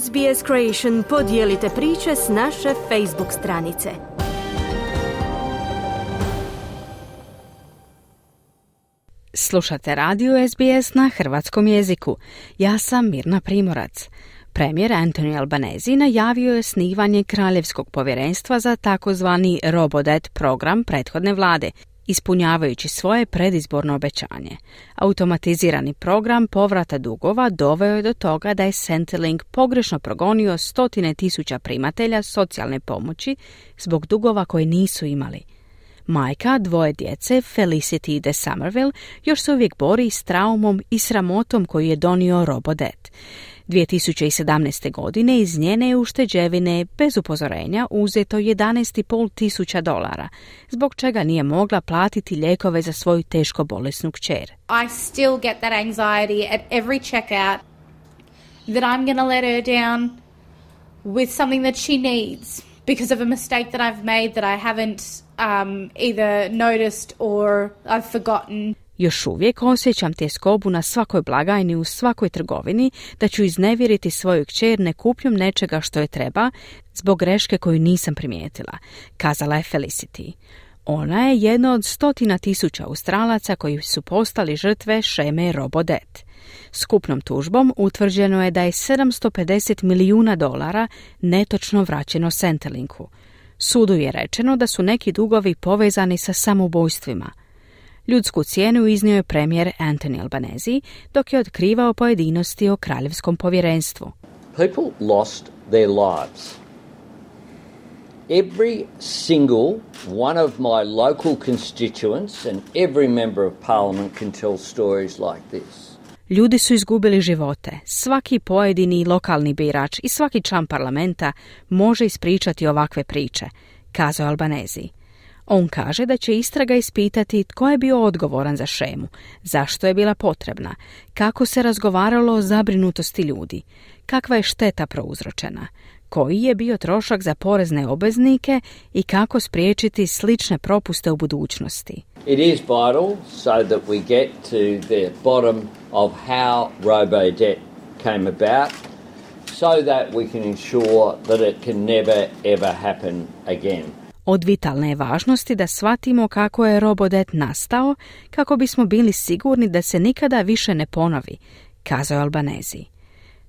SBS Creation podijelite priče s naše Facebook stranice. Slušate radio SBS na hrvatskom jeziku. Ja sam Mirna Primorac. Premijer Anthony Albanese najavio je snivanje Kraljevskog povjerenstva za takozvani Robodet program prethodne vlade, ispunjavajući svoje predizborno obećanje. Automatizirani program povrata dugova doveo je do toga da je Centrelink pogrešno progonio stotine tisuća primatelja socijalne pomoći zbog dugova koje nisu imali. Majka dvoje djece, Felicity de Somerville, još se uvijek bori s traumom i sramotom koju je donio Robodet. 2017. godine iz njene ušteđevine bez upozorenja uzeto 11,5 tisuća dolara, zbog čega nije mogla platiti lijekove za svoju teško bolesnu kćer. I still get that anxiety at every checkout that I'm going to let her down with something that she needs because of a mistake that I've made that I haven't um, either noticed or I've forgotten. Još uvijek osjećam tjeskobu na svakoj blagajni u svakoj trgovini da ću iznevjeriti svoju kćer nekupnjom nečega što je treba zbog greške koju nisam primijetila, kazala je Felicity. Ona je jedna od stotina tisuća Australaca koji su postali žrtve šeme Robodet. Skupnom tužbom utvrđeno je da je 750 milijuna dolara netočno vraćeno Centrelinku. Sudu je rečeno da su neki dugovi povezani sa samoubojstvima – Ljudsku cijenu iznio je premijer Anthony Albanese dok je otkrivao pojedinosti o kraljevskom povjerenstvu. People lost their lives. Every single one of my local constituents and every member of parliament can tell stories like this. Ljudi su izgubili živote. Svaki pojedini lokalni birač i svaki član parlamenta može ispričati ovakve priče, kazao Albanezi. On kaže da će istraga ispitati tko je bio odgovoran za šemu, zašto je bila potrebna, kako se razgovaralo o zabrinutosti ljudi, kakva je šteta prouzročena, koji je bio trošak za porezne obveznike i kako spriječiti slične propuste u budućnosti. It is vital so that we get to the bottom of how robo-debt came about so that we can ensure that it can never ever happen again. Od vitalne je važnosti da shvatimo kako je Robodet nastao, kako bismo bili sigurni da se nikada više ne ponovi, kazao Albanezi.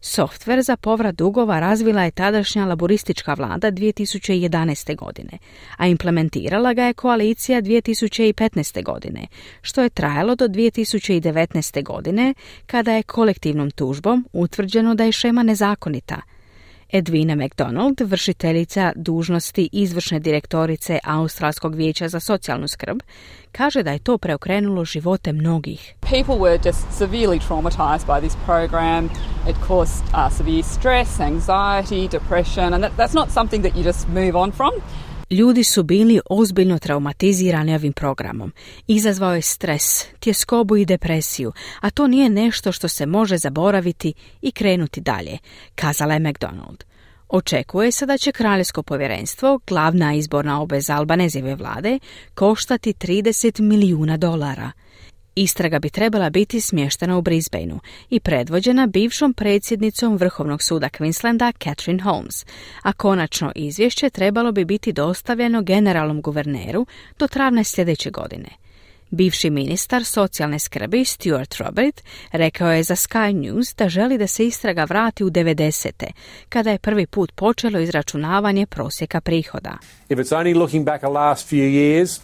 Softver za povrat dugova razvila je tadašnja laboristička vlada 2011. godine, a implementirala ga je koalicija 2015. godine, što je trajalo do 2019. godine, kada je kolektivnom tužbom utvrđeno da je šema nezakonita – Edwina McDonald, vršiteljica dužnosti izvršne direktorice Australskog vijeća za socijalnu skrb, kaže da je to preokrenulo živote mnogih. People were just severely traumatized by this program. It caused uh, severe stress, anxiety, depression, and that, that's not something that you just move on from. Ljudi su bili ozbiljno traumatizirani ovim programom. Izazvao je stres, tjeskobu i depresiju, a to nije nešto što se može zaboraviti i krenuti dalje, kazala je McDonald. Očekuje se da će kraljevsko povjerenstvo, glavna izborna obveza Albanezijeve vlade, koštati 30 milijuna dolara. Istraga bi trebala biti smještena u Brisbaneu i predvođena bivšom predsjednicom Vrhovnog suda Queenslanda Catherine Holmes, a konačno izvješće trebalo bi biti dostavljeno generalnom guverneru do travne sljedeće godine. Bivši ministar socijalne skrbi Stuart Robert rekao je za Sky News da želi da se istraga vrati u 90. kada je prvi put počelo izračunavanje prosjeka prihoda. If it's only looking back a last few years,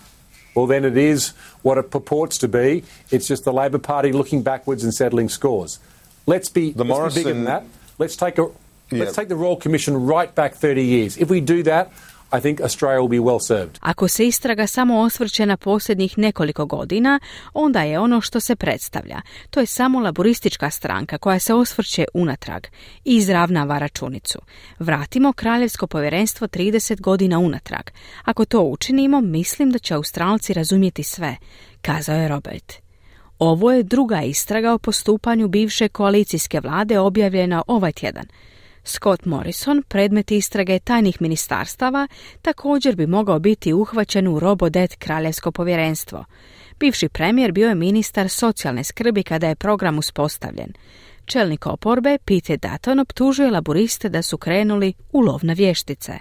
well, then it is what it purports to be. It's just the Labor Party looking backwards and settling scores. Let's be, the let's be bigger than that. Let's take a yeah. let's take the Royal Commission right back 30 years. If we do that, i think Australia will be well served. Ako se istraga samo osvrće na posljednjih nekoliko godina, onda je ono što se predstavlja. To je samo laboristička stranka koja se osvrće unatrag i izravnava računicu. Vratimo kraljevsko povjerenstvo 30 godina unatrag. Ako to učinimo, mislim da će Australci razumjeti sve, kazao je Robert. Ovo je druga istraga o postupanju bivše koalicijske vlade objavljena ovaj tjedan. Scott Morrison, predmet istrage tajnih ministarstava, također bi mogao biti uhvaćen u Robodet kraljevsko povjerenstvo. Bivši premijer bio je ministar socijalne skrbi kada je program uspostavljen. Čelnik oporbe, Peter Dutton, optužuje laburiste da su krenuli u lov na vještice.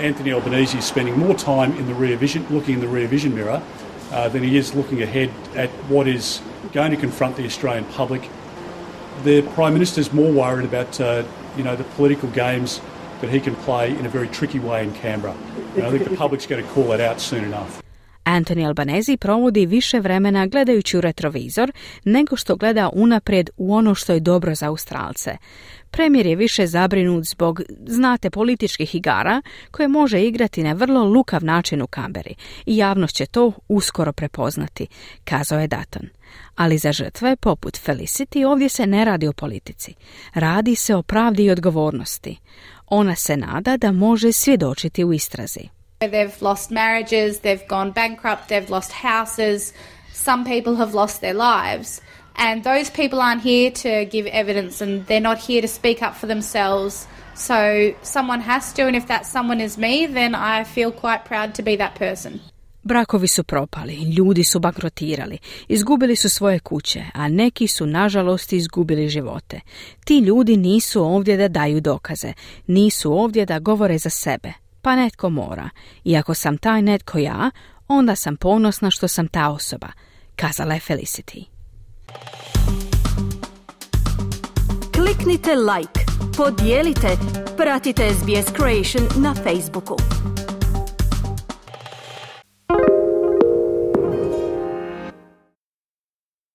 Anthony Albanese is spending more time in the rear vision, looking in the rear vision mirror uh, than he is looking ahead at what is going to confront the Australian public. The Prime Minister is more worried about, uh, you know, the political games that he can play in a very tricky way in Canberra. And I think the public's going to call that out soon enough. Anthony Albanese provodi više vremena gledajući u retrovizor nego što gleda unaprijed u ono što je dobro za Australce. Premijer je više zabrinut zbog, znate, političkih igara koje može igrati na vrlo lukav način u Kamberi i javnost će to uskoro prepoznati, kazao je Dutton. Ali za žrtve, poput Felicity, ovdje se ne radi o politici. Radi se o pravdi i odgovornosti. Ona se nada da može svjedočiti u istrazi. They've lost marriages, they've gone bankrupt, they've lost houses, some people have lost their lives. And those people aren't here to give evidence and they're not here to speak up for themselves. So someone has to, and if that someone is me, then I feel quite proud to be that person. Brakovi su propali, ljudi su bankrotirali, izgubili su svoje kuće, a neki su nažalost izgubili živote. Ti ljudi nisu ovdje da daju dokaze, nisu ovdje da govore za sebe, pa netko mora. I ako sam taj netko ja, onda sam ponosna što sam ta osoba, kazala je Felicity. Kliknite like, podijelite, pratite SBS Creation na Facebooku.